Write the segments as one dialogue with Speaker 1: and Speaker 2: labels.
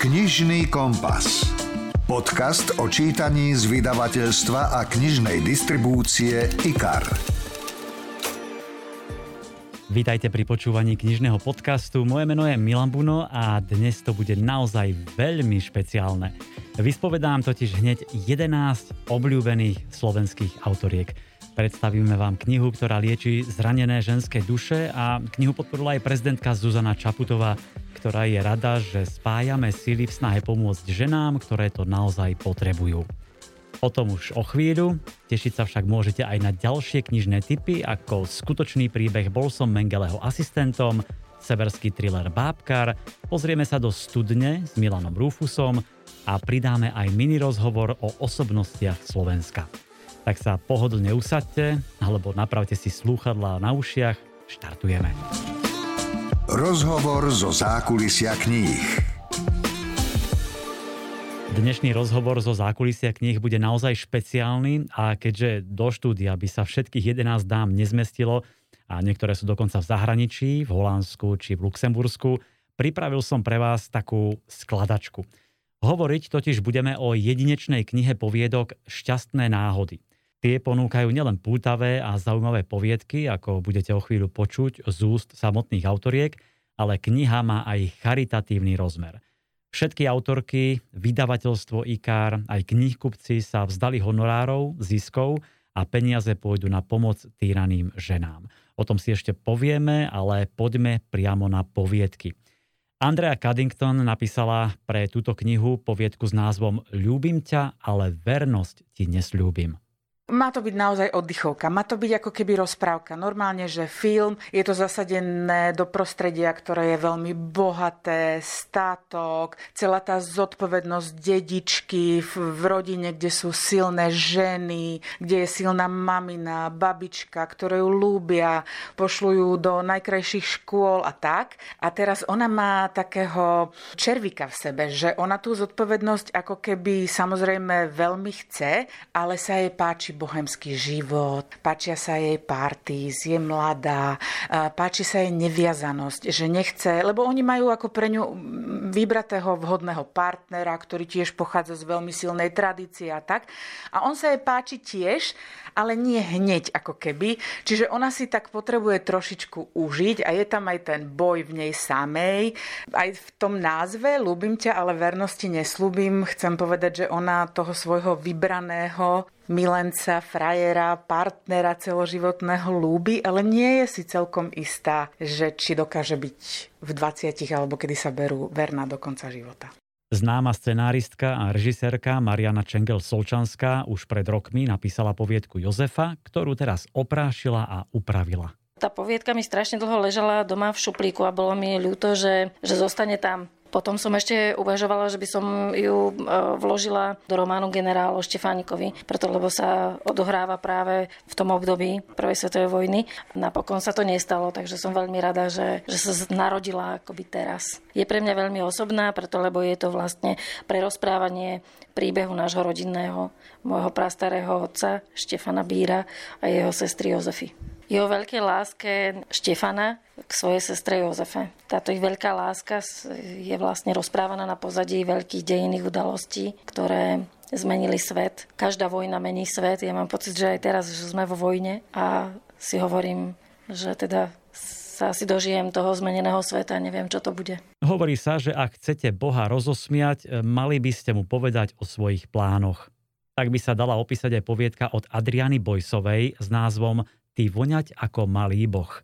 Speaker 1: Knižný kompas. Podcast o čítaní z vydavateľstva a knižnej distribúcie IKAR.
Speaker 2: Vítajte pri počúvaní knižného podcastu. Moje meno je Milan Buno a dnes to bude naozaj veľmi špeciálne. Vyspovedám totiž hneď 11 obľúbených slovenských autoriek. Predstavíme vám knihu, ktorá lieči zranené ženské duše a knihu podporila aj prezidentka Zuzana Čaputová, ktorá je rada, že spájame síly v snahe pomôcť ženám, ktoré to naozaj potrebujú. O tom už o chvíľu, tešiť sa však môžete aj na ďalšie knižné typy ako skutočný príbeh Bol som Mengeleho asistentom, severský thriller Bábkar, pozrieme sa do studne s Milanom Rufusom a pridáme aj mini rozhovor o osobnostiach Slovenska. Tak sa pohodlne usadte alebo napravte si slúchadlá na ušiach, štartujeme.
Speaker 1: Rozhovor zo zákulisia kníh.
Speaker 2: Dnešný rozhovor zo zákulisia kníh bude naozaj špeciálny a keďže do štúdia by sa všetkých 11 dám nezmestilo a niektoré sú dokonca v zahraničí, v Holandsku či v Luxembursku, pripravil som pre vás takú skladačku. Hovoriť totiž budeme o jedinečnej knihe poviedok Šťastné náhody. Tie ponúkajú nielen pútavé a zaujímavé poviedky, ako budete o chvíľu počuť z úst samotných autoriek, ale kniha má aj charitatívny rozmer. Všetky autorky, vydavateľstvo IKAR, aj knihkupci sa vzdali honorárov, ziskov a peniaze pôjdu na pomoc týraným ženám. O tom si ešte povieme, ale poďme priamo na poviedky. Andrea Caddington napísala pre túto knihu poviedku s názvom Ľúbim ťa, ale vernosť ti nesľúbim.
Speaker 3: Má to byť naozaj oddychovka, má to byť ako keby rozprávka. Normálne, že film, je to zasadené do prostredia, ktoré je veľmi bohaté, státok, celá tá zodpovednosť dedičky v, v rodine, kde sú silné ženy, kde je silná mamina, babička, ktoré ju lúbia, pošľú ju do najkrajších škôl a tak. A teraz ona má takého červika v sebe, že ona tú zodpovednosť ako keby samozrejme veľmi chce, ale sa jej páči bohemský život, páčia sa jej parties, je mladá, páči sa jej neviazanosť, že nechce, lebo oni majú ako pre ňu vybratého vhodného partnera, ktorý tiež pochádza z veľmi silnej tradície a tak. A on sa jej páči tiež, ale nie hneď ako keby. Čiže ona si tak potrebuje trošičku užiť a je tam aj ten boj v nej samej. Aj v tom názve Ľúbim ťa, ale vernosti neslúbim, chcem povedať, že ona toho svojho vybraného milenca, frajera, partnera celoživotného lúby, ale nie je si celkom istá, že či dokáže byť v 20 alebo kedy sa berú verná do konca života.
Speaker 2: Známa scenáristka a režisérka Mariana Čengel-Solčanská už pred rokmi napísala poviedku Jozefa, ktorú teraz oprášila a upravila.
Speaker 4: Tá poviedka mi strašne dlho ležala doma v šuplíku a bolo mi ľúto, že, že zostane tam. Potom som ešte uvažovala, že by som ju e, vložila do románu generál o Štefánikovi, preto lebo sa odohráva práve v tom období Prvej svetovej vojny. Napokon sa to nestalo, takže som veľmi rada, že, že sa narodila akoby teraz. Je pre mňa veľmi osobná, preto lebo je to vlastne prerozprávanie príbehu nášho rodinného, môjho prastarého otca Štefana Bíra a jeho sestry Jozefy jeho veľkej láske Štefana k svojej sestre Jozefe. Táto ich veľká láska je vlastne rozprávaná na pozadí veľkých dejinných udalostí, ktoré zmenili svet. Každá vojna mení svet. Ja mám pocit, že aj teraz že sme vo vojne a si hovorím, že teda sa asi dožijem toho zmeneného sveta a neviem, čo to bude.
Speaker 2: Hovorí sa, že ak chcete Boha rozosmiať, mali by ste mu povedať o svojich plánoch. Tak by sa dala opísať aj poviedka od Adriany Bojsovej s názvom Ty voňať ako malý boh.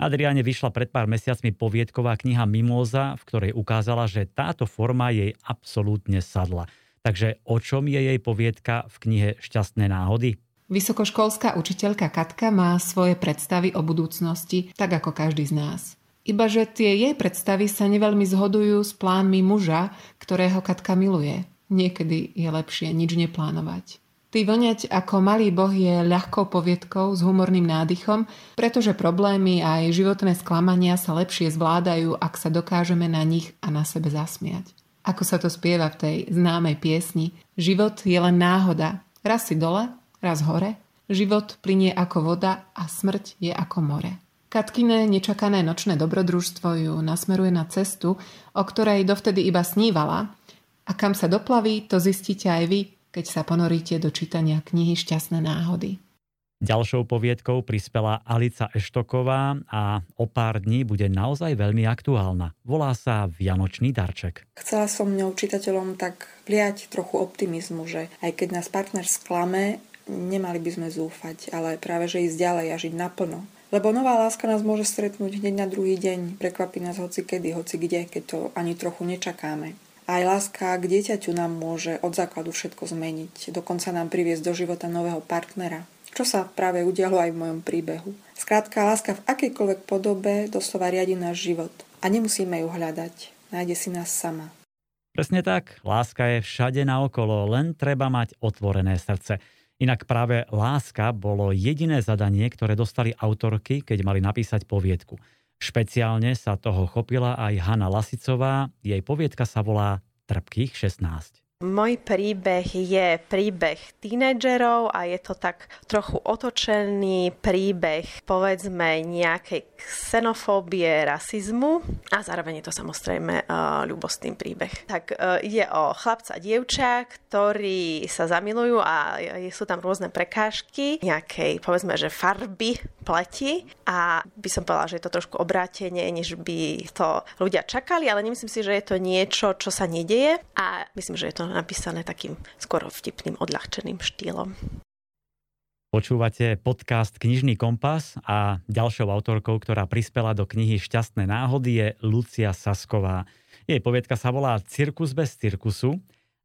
Speaker 2: Adriane vyšla pred pár mesiacmi poviedková kniha Mimóza, v ktorej ukázala, že táto forma jej absolútne sadla. Takže o čom je jej poviedka v knihe Šťastné náhody?
Speaker 5: Vysokoškolská učiteľka Katka má svoje predstavy o budúcnosti, tak ako každý z nás. Iba že tie jej predstavy sa neveľmi zhodujú s plánmi muža, ktorého Katka miluje. Niekedy je lepšie nič neplánovať. Ty ako malý boh je ľahkou poviedkou s humorným nádychom, pretože problémy a aj životné sklamania sa lepšie zvládajú, ak sa dokážeme na nich a na sebe zasmiať. Ako sa to spieva v tej známej piesni. Život je len náhoda. Raz si dole, raz hore. Život plinie ako voda a smrť je ako more. Katkine nečakané nočné dobrodružstvo ju nasmeruje na cestu, o ktorej dovtedy iba snívala. A kam sa doplaví, to zistíte aj vy, keď sa ponoríte do čítania knihy Šťastné náhody.
Speaker 2: Ďalšou poviedkou prispela Alica Eštoková a o pár dní bude naozaj veľmi aktuálna. Volá sa Vianočný darček.
Speaker 6: Chcela som ňou čitateľom tak vliať trochu optimizmu, že aj keď nás partner sklame, nemali by sme zúfať, ale práve že ísť ďalej a žiť naplno. Lebo nová láska nás môže stretnúť hneď na druhý deň, prekvapí nás hoci kedy, hoci kde, keď to ani trochu nečakáme. Aj láska k dieťaťu nám môže od základu všetko zmeniť, dokonca nám priviesť do života nového partnera, čo sa práve udialo aj v mojom príbehu. Skrátka, láska v akejkoľvek podobe doslova riadi náš život a nemusíme ju hľadať. Nájde si nás sama.
Speaker 2: Presne tak, láska je všade naokolo, len treba mať otvorené srdce. Inak práve láska bolo jediné zadanie, ktoré dostali autorky, keď mali napísať poviedku. Špeciálne sa toho chopila aj Hanna Lasicová, jej poviedka sa volá Trpkých 16.
Speaker 7: Môj príbeh je príbeh tínedžerov a je to tak trochu otočený príbeh povedzme nejakej xenofóbie, rasizmu a zároveň je to samozrejme uh, ľubostný príbeh. Tak uh, ide o chlapca a dievča, ktorí sa zamilujú a sú tam rôzne prekážky nejakej povedzme, že farby pleti a by som povedala, že je to trošku obrátenie, než by to ľudia čakali, ale nemyslím si, že je to niečo, čo sa nedieje a myslím, že je to napísané takým skoro vtipným, odľahčeným štýlom.
Speaker 2: Počúvate podcast Knižný kompas a ďalšou autorkou, ktorá prispela do knihy Šťastné náhody je Lucia Sasková. Jej poviedka sa volá Cirkus bez cirkusu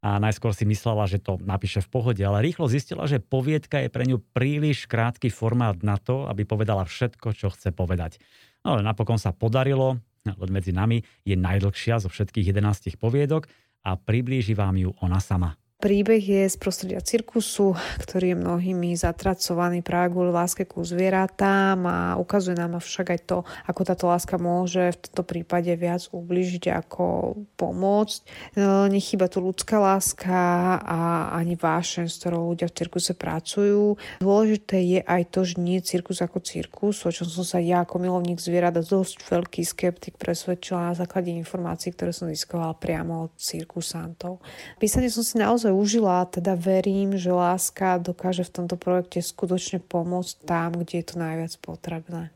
Speaker 2: a najskôr si myslela, že to napíše v pohode, ale rýchlo zistila, že poviedka je pre ňu príliš krátky formát na to, aby povedala všetko, čo chce povedať. No ale napokon sa podarilo, len medzi nami je najdlhšia zo všetkých 11 poviedok a priblíži vám ju ona sama.
Speaker 8: Príbeh je z prostredia cirkusu, ktorý je mnohými zatracovaný práve kvôli láske ku zvieratám a ukazuje nám však aj to, ako táto láska môže v tomto prípade viac ubližiť ako pomôcť. No, nechýba tu ľudská láska a ani vášeň, s ktorou ľudia v cirkuse pracujú. Dôležité je aj to, že nie cirkus ako cirkus, o čom som sa ja ako milovník zvierat a dosť veľký skeptik presvedčila na základe informácií, ktoré som získovala priamo od cirkusantov. Písanie som si naozaj užila a teda verím, že láska dokáže v tomto projekte skutočne pomôcť tam, kde je to najviac potrebné.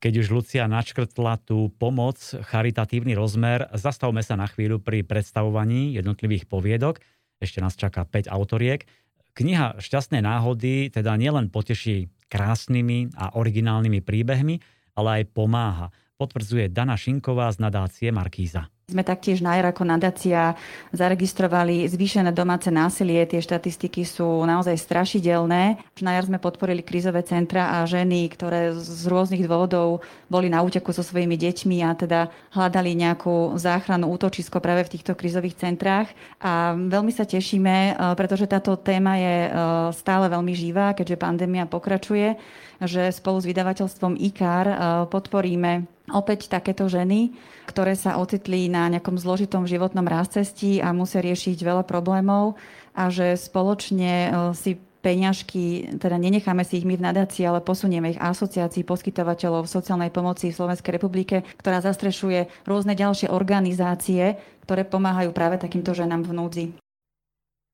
Speaker 2: Keď už Lucia načkrtla tú pomoc, charitatívny rozmer, zastavme sa na chvíľu pri predstavovaní jednotlivých poviedok. Ešte nás čaká 5 autoriek. Kniha Šťastné náhody teda nielen poteší krásnymi a originálnymi príbehmi, ale aj pomáha. Potvrdzuje Dana Šinková z nadácie Markíza.
Speaker 9: Sme taktiež na ako nadácia zaregistrovali zvýšené domáce násilie. Tie štatistiky sú naozaj strašidelné. Na jar sme podporili krízové centra a ženy, ktoré z rôznych dôvodov boli na úteku so svojimi deťmi a teda hľadali nejakú záchranu, útočisko práve v týchto krízových centrách. A veľmi sa tešíme, e, pretože táto téma je e, stále veľmi živá, keďže pandémia pokračuje, že spolu s vydavateľstvom IKAR e, podporíme opäť takéto ženy, ktoré sa ocitli na nejakom zložitom životnom rázcestí a musia riešiť veľa problémov a že spoločne e, si peňažky, teda nenecháme si ich my v nadácii, ale posunieme ich asociácii poskytovateľov sociálnej pomoci v Slovenskej republike, ktorá zastrešuje rôzne ďalšie organizácie, ktoré pomáhajú práve takýmto ženám v núdzi.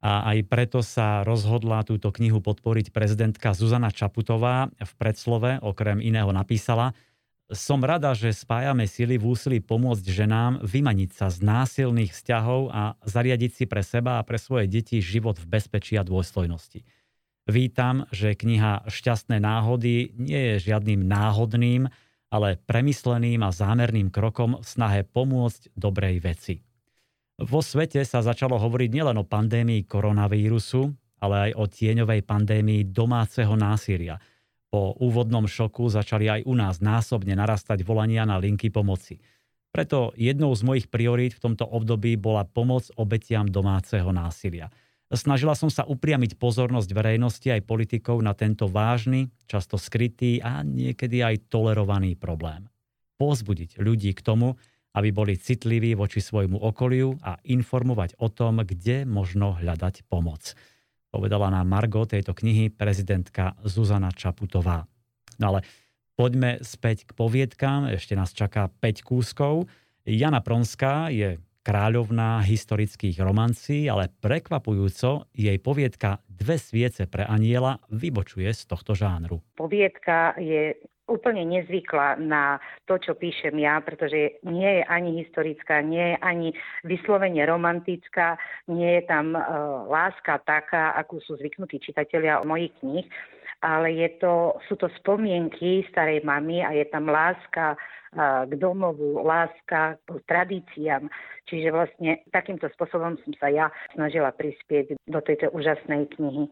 Speaker 2: A aj preto sa rozhodla túto knihu podporiť prezidentka Zuzana Čaputová. V predslove okrem iného napísala, som rada, že spájame sily v úsilí pomôcť ženám vymaniť sa z násilných vzťahov a zariadiť si pre seba a pre svoje deti život v bezpečí a dôstojnosti. Vítam, že kniha Šťastné náhody nie je žiadnym náhodným, ale premysleným a zámerným krokom v snahe pomôcť dobrej veci. Vo svete sa začalo hovoriť nielen o pandémii koronavírusu, ale aj o tieňovej pandémii domáceho násilia – po úvodnom šoku začali aj u nás násobne narastať volania na linky pomoci. Preto jednou z mojich priorít v tomto období bola pomoc obetiam domáceho násilia. Snažila som sa upriamiť pozornosť verejnosti aj politikov na tento vážny, často skrytý a niekedy aj tolerovaný problém. Pozbudiť ľudí k tomu, aby boli citliví voči svojmu okoliu a informovať o tom, kde možno hľadať pomoc povedala na Margo tejto knihy prezidentka Zuzana Čaputová. No ale Poďme späť k poviedkám, ešte nás čaká 5 kúskov. Jana Pronská je kráľovná historických romancí, ale prekvapujúco jej poviedka Dve sviece pre aniela vybočuje z tohto žánru.
Speaker 10: Poviedka je úplne nezvyklá na to, čo píšem ja, pretože nie je ani historická, nie je ani vyslovene romantická, nie je tam uh, láska taká, akú sú zvyknutí čitatelia mojich kníh ale je to, sú to spomienky starej mamy a je tam láska k domovu, láska k tradíciám. Čiže vlastne takýmto spôsobom som sa ja snažila prispieť do tejto úžasnej knihy.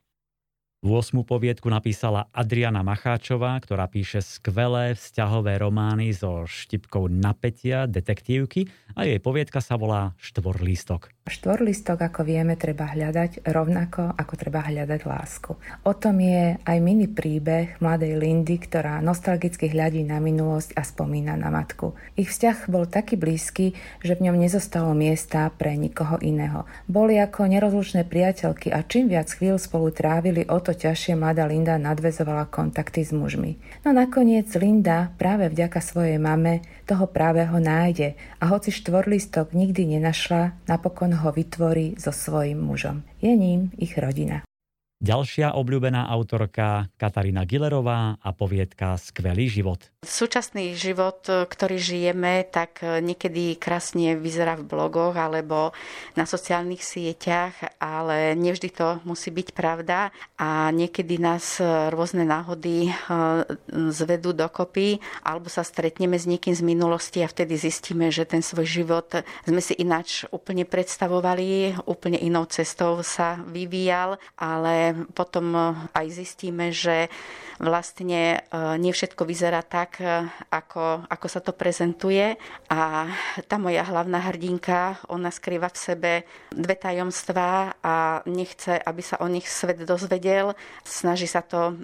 Speaker 2: 8. poviedku napísala Adriana Macháčová, ktorá píše skvelé vzťahové romány so štipkou napätia, detektívky a jej poviedka sa volá Štvorlístok.
Speaker 11: Štvorlistok, ako vieme, treba hľadať rovnako, ako treba hľadať lásku. O tom je aj mini príbeh mladej Lindy, ktorá nostalgicky hľadí na minulosť a spomína na matku. Ich vzťah bol taký blízky, že v ňom nezostalo miesta pre nikoho iného. Boli ako nerozlučné priateľky a čím viac chvíľ spolu trávili, o to ťažšie mladá Linda nadvezovala kontakty s mužmi. No nakoniec Linda práve vďaka svojej mame toho právého nájde a hoci štvorlistok nikdy nenašla, napokon ho vytvorí so svojím mužom. Je ním ich rodina.
Speaker 2: Ďalšia obľúbená autorka Katarína Gilerová a poviedka Skvelý život.
Speaker 12: Súčasný život, ktorý žijeme, tak niekedy krásne vyzerá v blogoch alebo na sociálnych sieťach, ale nevždy to musí byť pravda. A niekedy nás rôzne náhody zvedú dokopy alebo sa stretneme s niekým z minulosti a vtedy zistíme, že ten svoj život sme si ináč úplne predstavovali, úplne inou cestou sa vyvíjal, ale potom aj zistíme, že vlastne e, nie všetko vyzerá tak, e, ako, ako sa to prezentuje. A tá moja hlavná hrdinka, ona skrýva v sebe dve tajomstvá a nechce, aby sa o nich svet dozvedel. Snaží sa to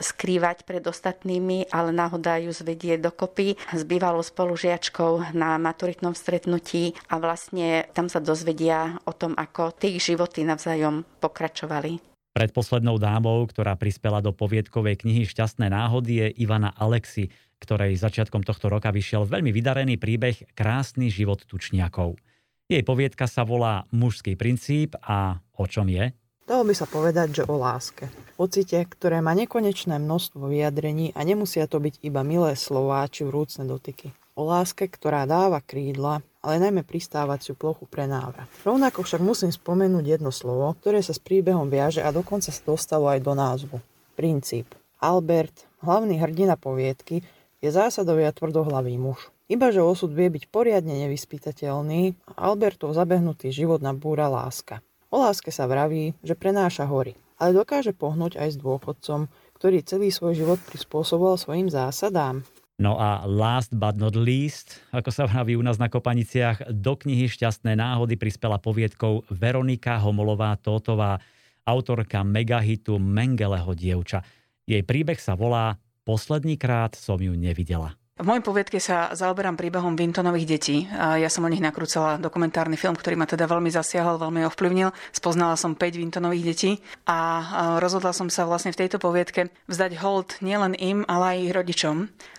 Speaker 12: skrývať pred ostatnými, ale náhoda ju zvedie dokopy s bývalou spolužiačkou na maturitnom stretnutí a vlastne tam sa dozvedia o tom, ako tie ich životy navzájom pokračovali.
Speaker 2: Predposlednou dámou, ktorá prispela do poviedkovej knihy Šťastné náhody je Ivana Alexi, ktorej začiatkom tohto roka vyšiel veľmi vydarený príbeh Krásny život tučniakov. Jej poviedka sa volá Mužský princíp a o čom je?
Speaker 13: Dalo by sa povedať, že o láske. Pocite, ktoré má nekonečné množstvo vyjadrení a nemusia to byť iba milé slová či vrúcne dotyky. O láske, ktorá dáva krídla ale najmä pristávaciu plochu pre návrat. Rovnako však musím spomenúť jedno slovo, ktoré sa s príbehom viaže a dokonca sa dostalo aj do názvu. Princíp. Albert, hlavný hrdina poviedky, je zásadový a tvrdohlavý muž. Ibaže osud vie byť poriadne nevyspytateľný a Albertov zabehnutý život nabúra láska. O láske sa vraví, že prenáša hory, ale dokáže pohnúť aj s dôchodcom, ktorý celý svoj život prispôsoboval svojim zásadám.
Speaker 2: No a last but not least, ako sa vraví u nás na Kopaniciach, do knihy Šťastné náhody prispela poviedkou Veronika Homolová-Tótová, autorka megahitu Mengeleho dievča. Jej príbeh sa volá Posledný krát som ju nevidela.
Speaker 14: V mojej poviedke sa zaoberám príbehom Vintonových detí. Ja som o nich nakrúcala dokumentárny film, ktorý ma teda veľmi zasiahol, veľmi ovplyvnil. Spoznala som 5 Vintonových detí a rozhodla som sa vlastne v tejto poviedke vzdať hold nielen im, ale aj ich rodičom.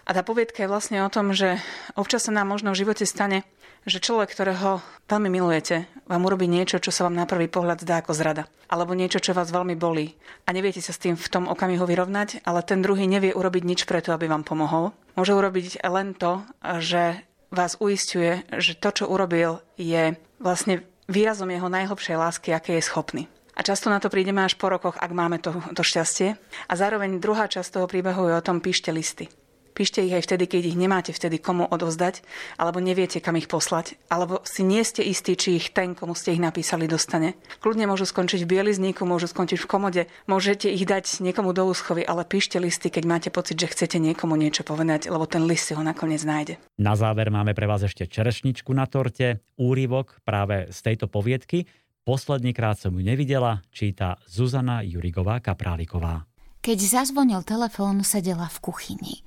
Speaker 14: A tá poviedka je vlastne o tom, že občas sa nám možno v živote stane, že človek, ktorého veľmi milujete, vám urobí niečo, čo sa vám na prvý pohľad zdá ako zrada. Alebo niečo, čo vás veľmi bolí. A neviete sa s tým v tom okamihu vyrovnať, ale ten druhý nevie urobiť nič preto, aby vám pomohol. Môže urobiť len to, že vás uistuje, že to, čo urobil, je vlastne výrazom jeho najhlbšej lásky, aké je schopný. A často na to prídeme až po rokoch, ak máme to, to šťastie. A zároveň druhá časť toho príbehu je o tom píšte listy. Píšte ich aj vtedy, keď ich nemáte vtedy komu odovzdať, alebo neviete, kam ich poslať, alebo si nie ste istí, či ich ten, komu ste ich napísali, dostane. Kľudne môžu skončiť v bielizníku, môžu skončiť v komode, môžete ich dať niekomu do úschovy, ale píšte listy, keď máte pocit, že chcete niekomu niečo povedať, lebo ten list si ho nakoniec nájde.
Speaker 2: Na záver máme pre vás ešte čerešničku na torte, úryvok práve z tejto poviedky. Posledný krát som ju nevidela, číta Zuzana Jurigová Kapráliková.
Speaker 15: Keď zazvonil telefón, sedela v kuchyni.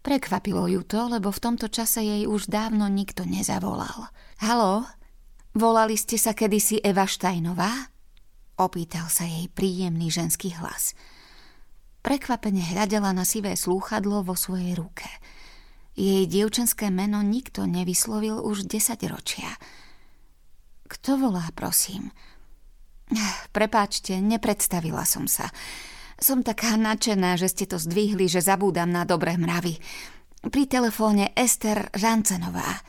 Speaker 15: Prekvapilo ju to, lebo v tomto čase jej už dávno nikto nezavolal. Halo? Volali ste sa kedysi Eva Štajnová? Opýtal sa jej príjemný ženský hlas. Prekvapene hľadela na sivé slúchadlo vo svojej ruke. Jej dievčenské meno nikto nevyslovil už 10 ročia. Kto volá, prosím? Prepáčte, nepredstavila som sa. Som taká nadšená, že ste to zdvihli, že zabúdam na dobré mravy. Pri telefóne Ester Žancenová.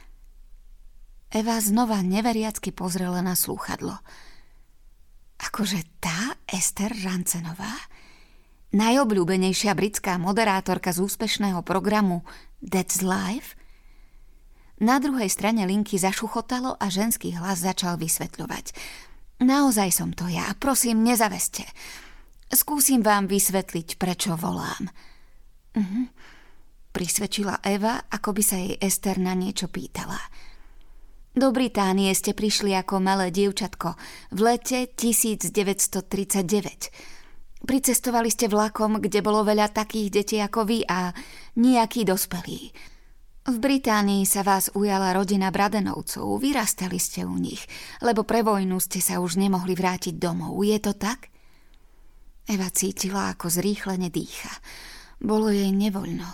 Speaker 15: Eva znova neveriacky pozrela na slúchadlo. Akože tá Ester Žancenová? Najobľúbenejšia britská moderátorka z úspešného programu That's Life? Na druhej strane linky zašuchotalo a ženský hlas začal vysvetľovať. Naozaj som to ja, prosím, nezaveste. Skúsim vám vysvetliť, prečo volám. Mhm. Prisvedčila Eva, ako by sa jej Ester na niečo pýtala. Do Británie ste prišli ako malé dievčatko v lete 1939 Pricestovali ste vlakom, kde bolo veľa takých detí ako vy a nejakí dospelí. V Británii sa vás ujala rodina Bradenovcov, vyrastali ste u nich, lebo pre vojnu ste sa už nemohli vrátiť domov. Je to tak? Eva cítila, ako zrýchlene dýcha. Bolo jej nevoľno.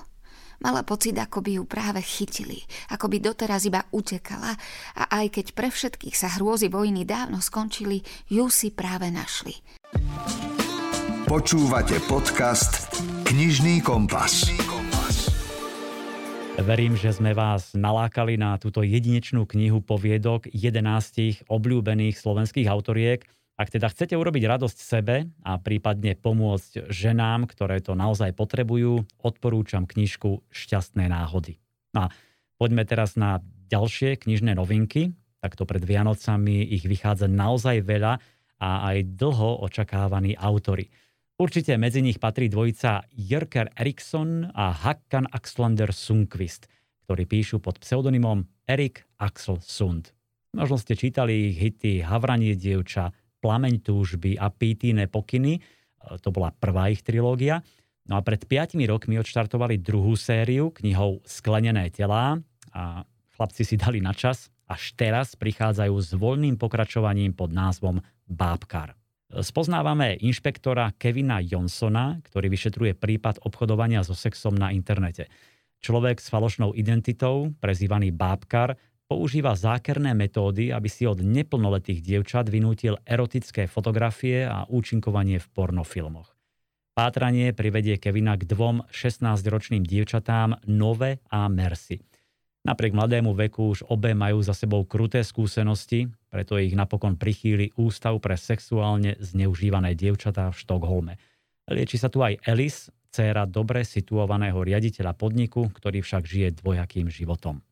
Speaker 15: Mala pocit, ako by ju práve chytili, ako by doteraz iba utekala a aj keď pre všetkých sa hrôzy vojny dávno skončili, ju si práve našli.
Speaker 1: Počúvate podcast Knižný kompas.
Speaker 2: Verím, že sme vás nalákali na túto jedinečnú knihu poviedok 11 obľúbených slovenských autoriek. Ak teda chcete urobiť radosť sebe a prípadne pomôcť ženám, ktoré to naozaj potrebujú, odporúčam knižku Šťastné náhody. A poďme teraz na ďalšie knižné novinky. Takto pred Vianocami ich vychádza naozaj veľa a aj dlho očakávaní autory. Určite medzi nich patrí dvojica Jörker Eriksson a Hakkan Axlander Sundqvist, ktorí píšu pod pseudonymom Erik Axel Sund. Možno ste čítali ich hity Havranie dievča, Plameň túžby a Pítíne pokyny. E, to bola prvá ich trilógia. No a pred 5 rokmi odštartovali druhú sériu knihou Sklenené telá a chlapci si dali na čas. Až teraz prichádzajú s voľným pokračovaním pod názvom Bábkar. Spoznávame inšpektora Kevina Johnsona, ktorý vyšetruje prípad obchodovania so sexom na internete. Človek s falošnou identitou, prezývaný bábkar, používa zákerné metódy, aby si od neplnoletých dievčat vynútil erotické fotografie a účinkovanie v pornofilmoch. Pátranie privedie Kevina k dvom 16-ročným dievčatám Nove a Mercy – Napriek mladému veku už obe majú za sebou kruté skúsenosti, preto ich napokon prichýli Ústav pre sexuálne zneužívané dievčatá v Štokholme. Lieči sa tu aj Elis, dcéra dobre situovaného riaditeľa podniku, ktorý však žije dvojakým životom.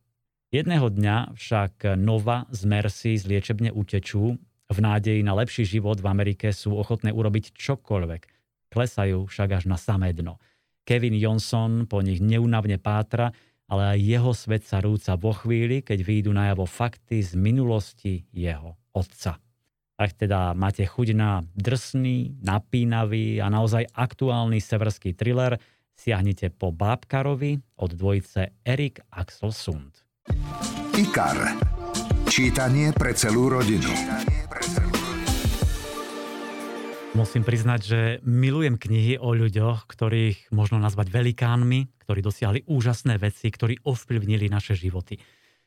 Speaker 2: Jedného dňa však Nova z Mercy z liečebne utečú, v nádeji na lepší život v Amerike sú ochotné urobiť čokoľvek. Klesajú však až na samé dno. Kevin Johnson po nich neunavne pátra ale aj jeho svet sa rúca vo chvíli, keď výjdu najavo fakty z minulosti jeho otca. Ak teda máte chuť na drsný, napínavý a naozaj aktuálny severský thriller, siahnite po Bábkarovi od dvojice Erik Axel Sund.
Speaker 1: IKAR. Čítanie pre celú rodinu.
Speaker 2: Musím priznať, že milujem knihy o ľuďoch, ktorých možno nazvať velikánmi, ktorí dosiahli úžasné veci, ktorí ovplyvnili naše životy.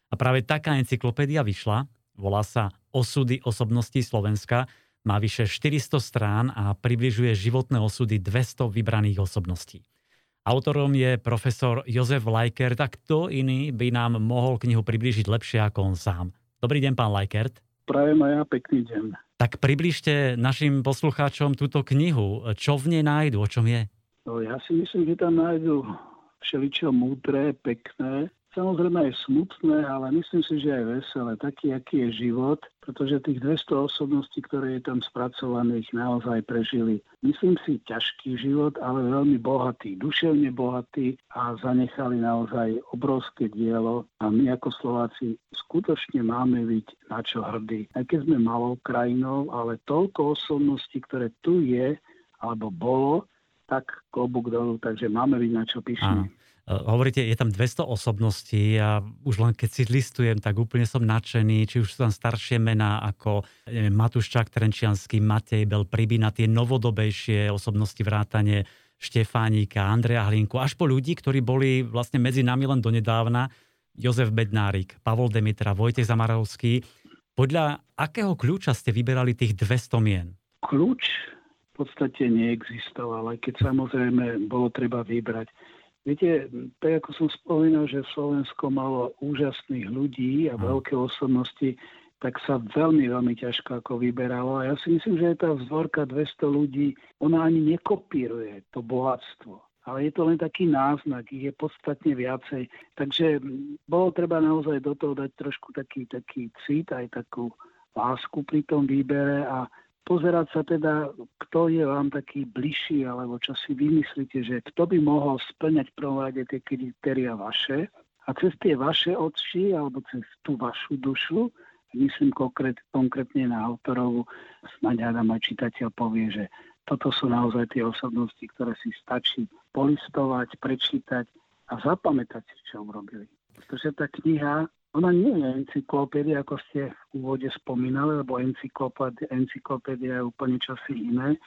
Speaker 2: A práve taká encyklopédia vyšla, volá sa Osudy osobností Slovenska, má vyše 400 strán a približuje životné osudy 200 vybraných osobností. Autorom je profesor Jozef Lajkert a kto iný by nám mohol knihu priblížiť lepšie ako on sám. Dobrý deň, pán Lajkert.
Speaker 16: Prajem aj ja pekný deň.
Speaker 2: Tak približte našim poslucháčom túto knihu. Čo v nej nájdu? O čom je?
Speaker 16: No, ja si myslím, že tam nájdu všeličo múdre, pekné, Samozrejme aj smutné, ale myslím si, že aj veselé. Taký, aký je život, pretože tých 200 osobností, ktoré je tam spracovaných, naozaj prežili, myslím si, ťažký život, ale veľmi bohatý, duševne bohatý a zanechali naozaj obrovské dielo. A my ako Slováci skutočne máme byť na čo hrdí. Aj keď sme malou krajinou, ale toľko osobností, ktoré tu je, alebo bolo, tak klobúk dolu, takže máme byť na čo pyšní.
Speaker 2: Hovoríte, je tam 200 osobností a už len keď si listujem, tak úplne som nadšený, či už sú tam staršie mená ako neviem, Matúščák Trenčiansky, Matej Bel, Pribina, tie novodobejšie osobnosti vrátane Štefánika, Andrea Hlinku, až po ľudí, ktorí boli vlastne medzi nami len donedávna, Jozef Bednárik, Pavol Demitra, Vojtech Zamarovský. Podľa akého kľúča ste vyberali tých 200 mien?
Speaker 16: Kľúč v podstate neexistoval, aj keď samozrejme bolo treba vybrať. Viete, tak ako som spomínal, že Slovensko malo úžasných ľudí a veľké osobnosti, tak sa veľmi, veľmi ťažko ako vyberalo. A ja si myslím, že tá vzorka 200 ľudí, ona ani nekopíruje to bohatstvo. Ale je to len taký náznak, ich je podstatne viacej. Takže bolo treba naozaj do toho dať trošku taký, taký cit, aj takú lásku pri tom výbere a pozerať sa teda, kto je vám taký bližší, alebo čo si vymyslíte, že kto by mohol splňať rade tie kritéria vaše a cez tie vaše oči alebo cez tú vašu dušu myslím konkrét, konkrétne na autorovú, snáď hádam aj čitateľ povie, že toto sú naozaj tie osobnosti, ktoré si stačí polistovať, prečítať a zapamätať si, čo urobili. Pretože tá kniha, ona nie je encyklopédia, ako ste v úvode spomínali, lebo encyklopédia, je úplne čosi iné.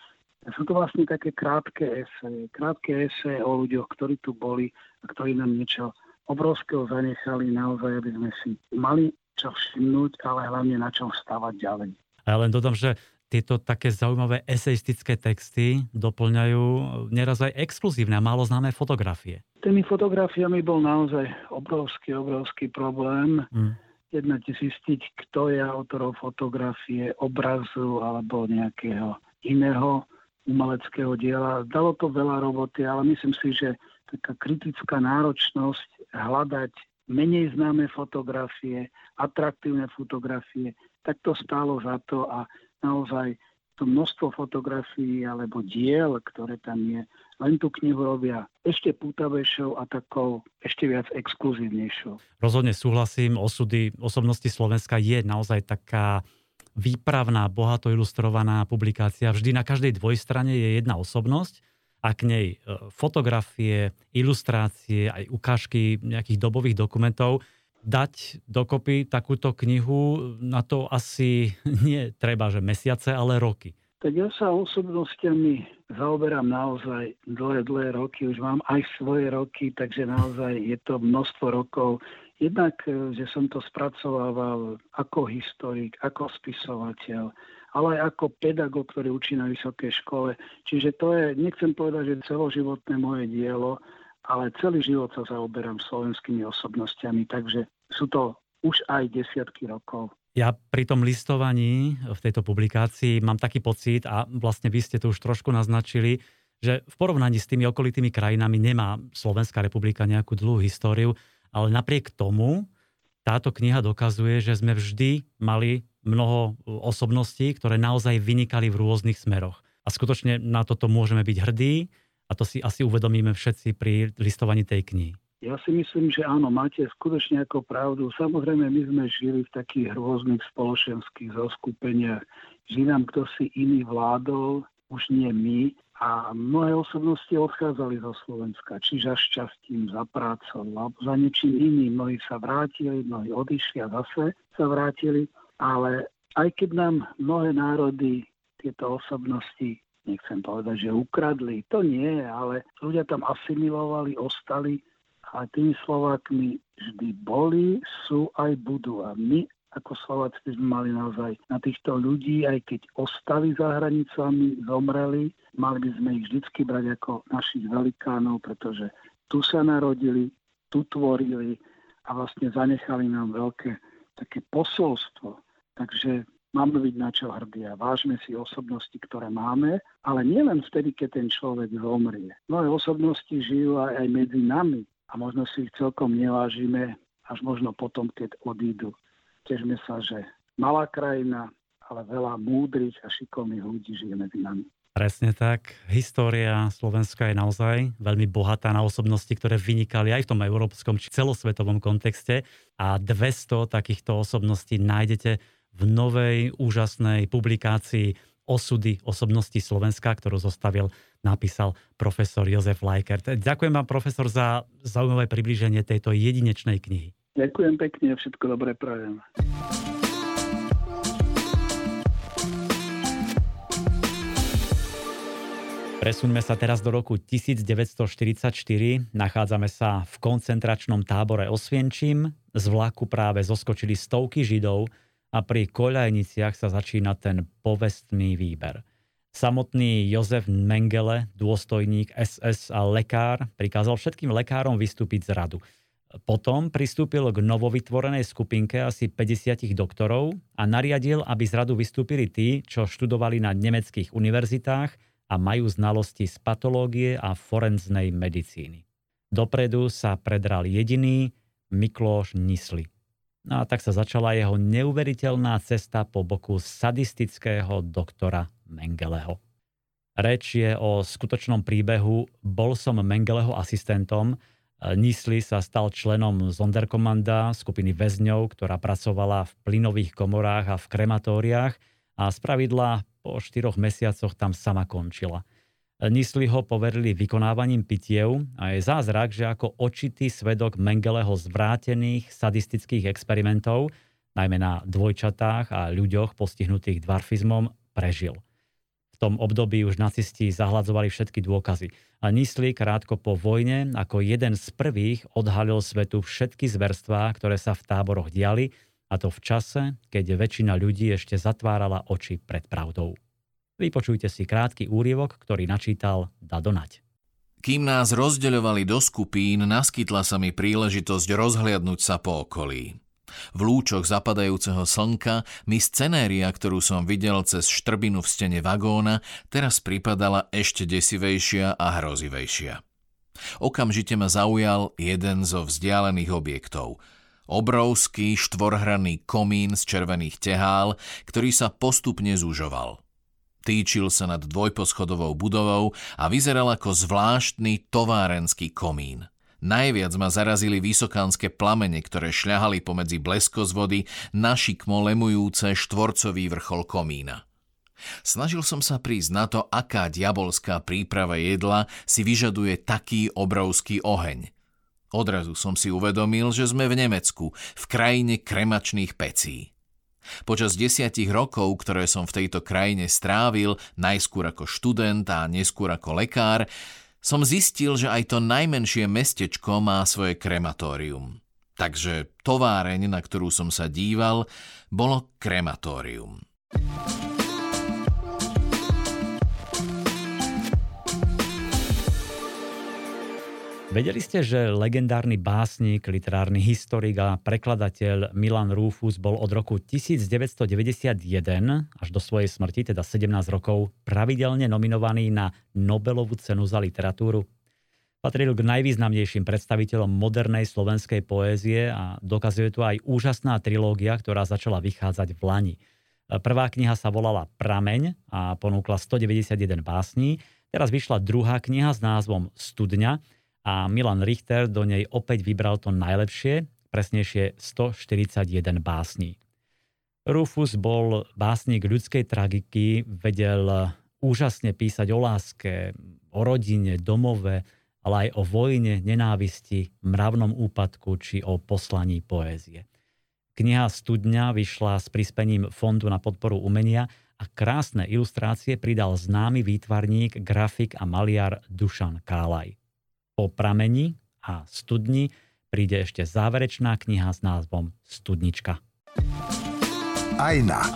Speaker 16: Sú to vlastne také krátke eseje, krátke eseje o ľuďoch, ktorí tu boli a ktorí nám niečo obrovského zanechali naozaj, aby sme si mali čo všimnúť, ale hlavne na čom stavať ďalej.
Speaker 2: A ja len dodám, že tieto také zaujímavé eseistické texty doplňajú neraz aj exkluzívne a málo známe fotografie.
Speaker 16: Tými fotografiami bol naozaj obrovský, obrovský problém. Mm. Jednak zistiť, kto je autorom fotografie, obrazu alebo nejakého iného umeleckého diela. Dalo to veľa roboty, ale myslím si, že taká kritická náročnosť hľadať menej známe fotografie, atraktívne fotografie, tak to stálo za to a naozaj to množstvo fotografií alebo diel, ktoré tam je, len tú knihu robia ešte pútavejšou a takou ešte viac exkluzívnejšou.
Speaker 2: Rozhodne súhlasím, osudy osobnosti Slovenska je naozaj taká výpravná, bohato ilustrovaná publikácia. Vždy na každej dvojstrane je jedna osobnosť a k nej e, fotografie, ilustrácie, aj ukážky nejakých dobových dokumentov. Dať dokopy takúto knihu, na to asi nie treba, že mesiace, ale roky.
Speaker 16: Tak ja sa osobnostiami zaoberám naozaj dlhé, dlhé roky, už mám aj svoje roky, takže naozaj je to množstvo rokov. Jednak, e, že som to spracovával ako historik, ako spisovateľ, ale aj ako pedagóg, ktorý učí na vysokej škole. Čiže to je, nechcem povedať, že celoživotné moje dielo, ale celý život sa zaoberám slovenskými osobnostiami, takže sú to už aj desiatky rokov.
Speaker 2: Ja pri tom listovaní v tejto publikácii mám taký pocit, a vlastne vy ste to už trošku naznačili, že v porovnaní s tými okolitými krajinami nemá Slovenská republika nejakú dlhú históriu, ale napriek tomu táto kniha dokazuje, že sme vždy mali mnoho osobností, ktoré naozaj vynikali v rôznych smeroch. A skutočne na toto môžeme byť hrdí a to si asi uvedomíme všetci pri listovaní tej knihy.
Speaker 16: Ja si myslím, že áno, máte skutočne ako pravdu. Samozrejme, my sme žili v takých rôznych spoločenských zoskupeniach. Žili nám kto si iný vládol, už nie my. A mnohé osobnosti odchádzali zo Slovenska, či za šťastím, za prácou, alebo za niečím iným. Mnohí sa vrátili, mnohí odišli a zase sa vrátili. Ale aj keď nám mnohé národy tieto osobnosti, nechcem povedať, že ukradli, to nie, ale ľudia tam asimilovali, ostali a tými Slovákmi vždy boli, sú aj budú. A my ako Slováci sme mali naozaj na týchto ľudí, aj keď ostali za hranicami, zomreli, mali by sme ich vždy brať ako našich velikánov, pretože tu sa narodili, tu tvorili a vlastne zanechali nám veľké také posolstvo Takže máme byť na čo hrdí a vážme si osobnosti, ktoré máme, ale nielen vtedy, keď ten človek zomrie. Mnohé osobnosti žijú aj, medzi nami a možno si ich celkom nevážime, až možno potom, keď odídu. Težme sa, že malá krajina, ale veľa múdrych a šikovných ľudí žije medzi nami.
Speaker 2: Presne tak. História Slovenska je naozaj veľmi bohatá na osobnosti, ktoré vynikali aj v tom európskom či celosvetovom kontexte a 200 takýchto osobností nájdete v novej úžasnej publikácii Osudy osobnosti Slovenska, ktorú zostavil, napísal profesor Jozef Lajkert. Ďakujem vám, profesor, za zaujímavé približenie tejto jedinečnej knihy.
Speaker 16: Ďakujem pekne všetko dobré prajem.
Speaker 2: Presuňme sa teraz do roku 1944. Nachádzame sa v koncentračnom tábore Osvienčím. Z vlaku práve zoskočili stovky Židov a pri koľajniciach sa začína ten povestný výber. Samotný Jozef Mengele, dôstojník SS a lekár, prikázal všetkým lekárom vystúpiť z radu. Potom pristúpil k novovytvorenej skupinke asi 50 doktorov a nariadil, aby z radu vystúpili tí, čo študovali na nemeckých univerzitách a majú znalosti z patológie a forenznej medicíny. Dopredu sa predral jediný Miklóš Nisli. No a tak sa začala jeho neuveriteľná cesta po boku sadistického doktora Mengeleho. Reč je o skutočnom príbehu. Bol som Mengeleho asistentom. Nisli sa stal členom Zonderkommanda, skupiny väzňov, ktorá pracovala v plynových komorách a v krematóriách a spravidla po štyroch mesiacoch tam sama končila. Nisli ho poverili vykonávaním pitiev a je zázrak, že ako očitý svedok Mengeleho zvrátených sadistických experimentov, najmä na dvojčatách a ľuďoch postihnutých dvarfizmom, prežil. V tom období už nacisti zahladzovali všetky dôkazy. A Nisli krátko po vojne ako jeden z prvých odhalil svetu všetky zverstvá, ktoré sa v táboroch diali a to v čase, keď väčšina ľudí ešte zatvárala oči pred pravdou. Vypočujte si krátky úrievok, ktorý načítal Dadonať.
Speaker 17: Kým nás rozdeľovali do skupín, naskytla sa mi príležitosť rozhliadnúť sa po okolí. V lúčoch zapadajúceho slnka mi scenéria, ktorú som videl cez štrbinu v stene vagóna, teraz pripadala ešte desivejšia a hrozivejšia. Okamžite ma zaujal jeden zo vzdialených objektov – Obrovský štvorhranný komín z červených tehál, ktorý sa postupne zužoval. Týčil sa nad dvojposchodovou budovou a vyzeral ako zvláštny továrenský komín. Najviac ma zarazili vysokánske plamene, ktoré šľahali pomedzi blesko z vody na šikmo lemujúce štvorcový vrchol komína. Snažil som sa prísť na to, aká diabolská príprava jedla si vyžaduje taký obrovský oheň – Odrazu som si uvedomil, že sme v Nemecku, v krajine kremačných pecí. Počas desiatich rokov, ktoré som v tejto krajine strávil, najskôr ako študent a neskôr ako lekár, som zistil, že aj to najmenšie mestečko má svoje krematórium. Takže továreň, na ktorú som sa díval, bolo krematórium.
Speaker 2: Vedeli ste, že legendárny básnik, literárny historik a prekladateľ Milan Rufus bol od roku 1991 až do svojej smrti, teda 17 rokov, pravidelne nominovaný na Nobelovú cenu za literatúru? Patril k najvýznamnejším predstaviteľom modernej slovenskej poézie a dokazuje tu aj úžasná trilógia, ktorá začala vychádzať v Lani. Prvá kniha sa volala Prameň a ponúkla 191 básní. Teraz vyšla druhá kniha s názvom Studňa, a Milan Richter do nej opäť vybral to najlepšie, presnejšie 141 básní. Rufus bol básnik ľudskej tragiky, vedel úžasne písať o láske, o rodine, domove, ale aj o vojne, nenávisti, mravnom úpadku či o poslaní poézie. Kniha Studňa vyšla s prispením Fondu na podporu umenia a krásne ilustrácie pridal známy výtvarník, grafik a maliar Dušan Kálaj. Po pramení a studni príde ešte záverečná kniha s názvom Studnička.
Speaker 1: Ajna.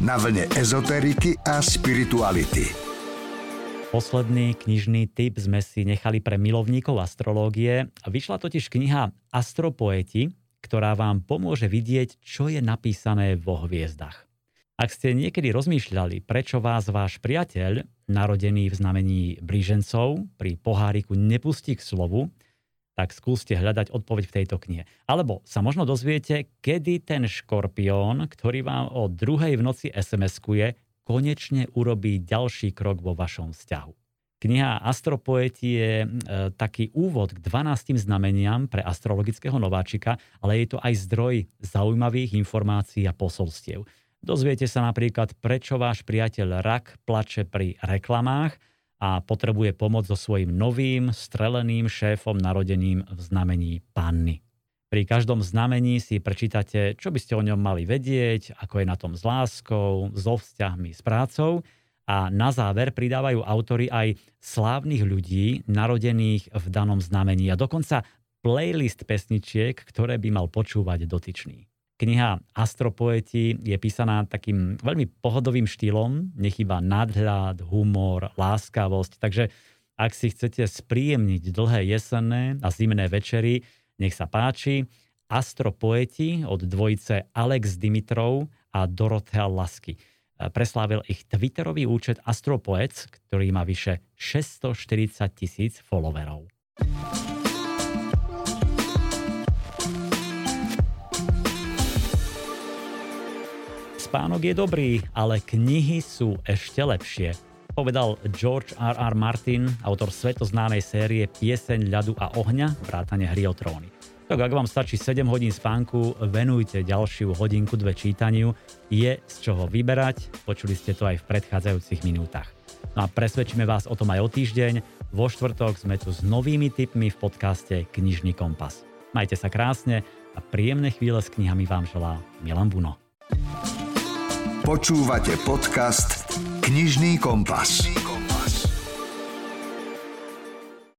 Speaker 1: Na vlne ezoteriky a spirituality.
Speaker 2: Posledný knižný tip sme si nechali pre milovníkov astrológie. Vyšla totiž kniha Astropoeti, ktorá vám pomôže vidieť, čo je napísané vo hviezdach. Ak ste niekedy rozmýšľali, prečo vás váš priateľ, narodený v znamení blížencov, pri poháriku nepustí k slovu, tak skúste hľadať odpoveď v tejto knihe. Alebo sa možno dozviete, kedy ten škorpión, ktorý vám o druhej v noci SMS-kuje, konečne urobí ďalší krok vo vašom vzťahu. Kniha Astropoeti je e, taký úvod k 12 znameniam pre astrologického nováčika, ale je to aj zdroj zaujímavých informácií a posolstiev. Dozviete sa napríklad, prečo váš priateľ rak plače pri reklamách a potrebuje pomoc so svojím novým, streleným šéfom narodeným v znamení panny. Pri každom znamení si prečítate, čo by ste o ňom mali vedieť, ako je na tom s láskou, so vzťahmi, s prácou A na záver pridávajú autory aj slávnych ľudí narodených v danom znamení a dokonca playlist pesničiek, ktoré by mal počúvať dotyčný. Kniha Astropoeti je písaná takým veľmi pohodovým štýlom, nechýba nadhľad, humor, láskavosť, takže ak si chcete spríjemniť dlhé jesenné a zimné večery, nech sa páči. Astropoeti od dvojice Alex Dimitrov a Dorothea Lasky. Preslávil ich Twitterový účet Astropoets, ktorý má vyše 640 tisíc followerov. Spánok je dobrý, ale knihy sú ešte lepšie. Povedal George R. R. Martin, autor svetoznámej série Pieseň ľadu a ohňa, vrátane hry o tróny. Tak ak vám stačí 7 hodín spánku, venujte ďalšiu hodinku, dve čítaniu. Je z čoho vyberať, počuli ste to aj v predchádzajúcich minútach. No a presvedčíme vás o tom aj o týždeň. Vo štvrtok sme tu s novými tipmi v podcaste Knižný kompas. Majte sa krásne a príjemné chvíle s knihami vám želá Milan Buno.
Speaker 1: Počúvate podcast Knižný kompas.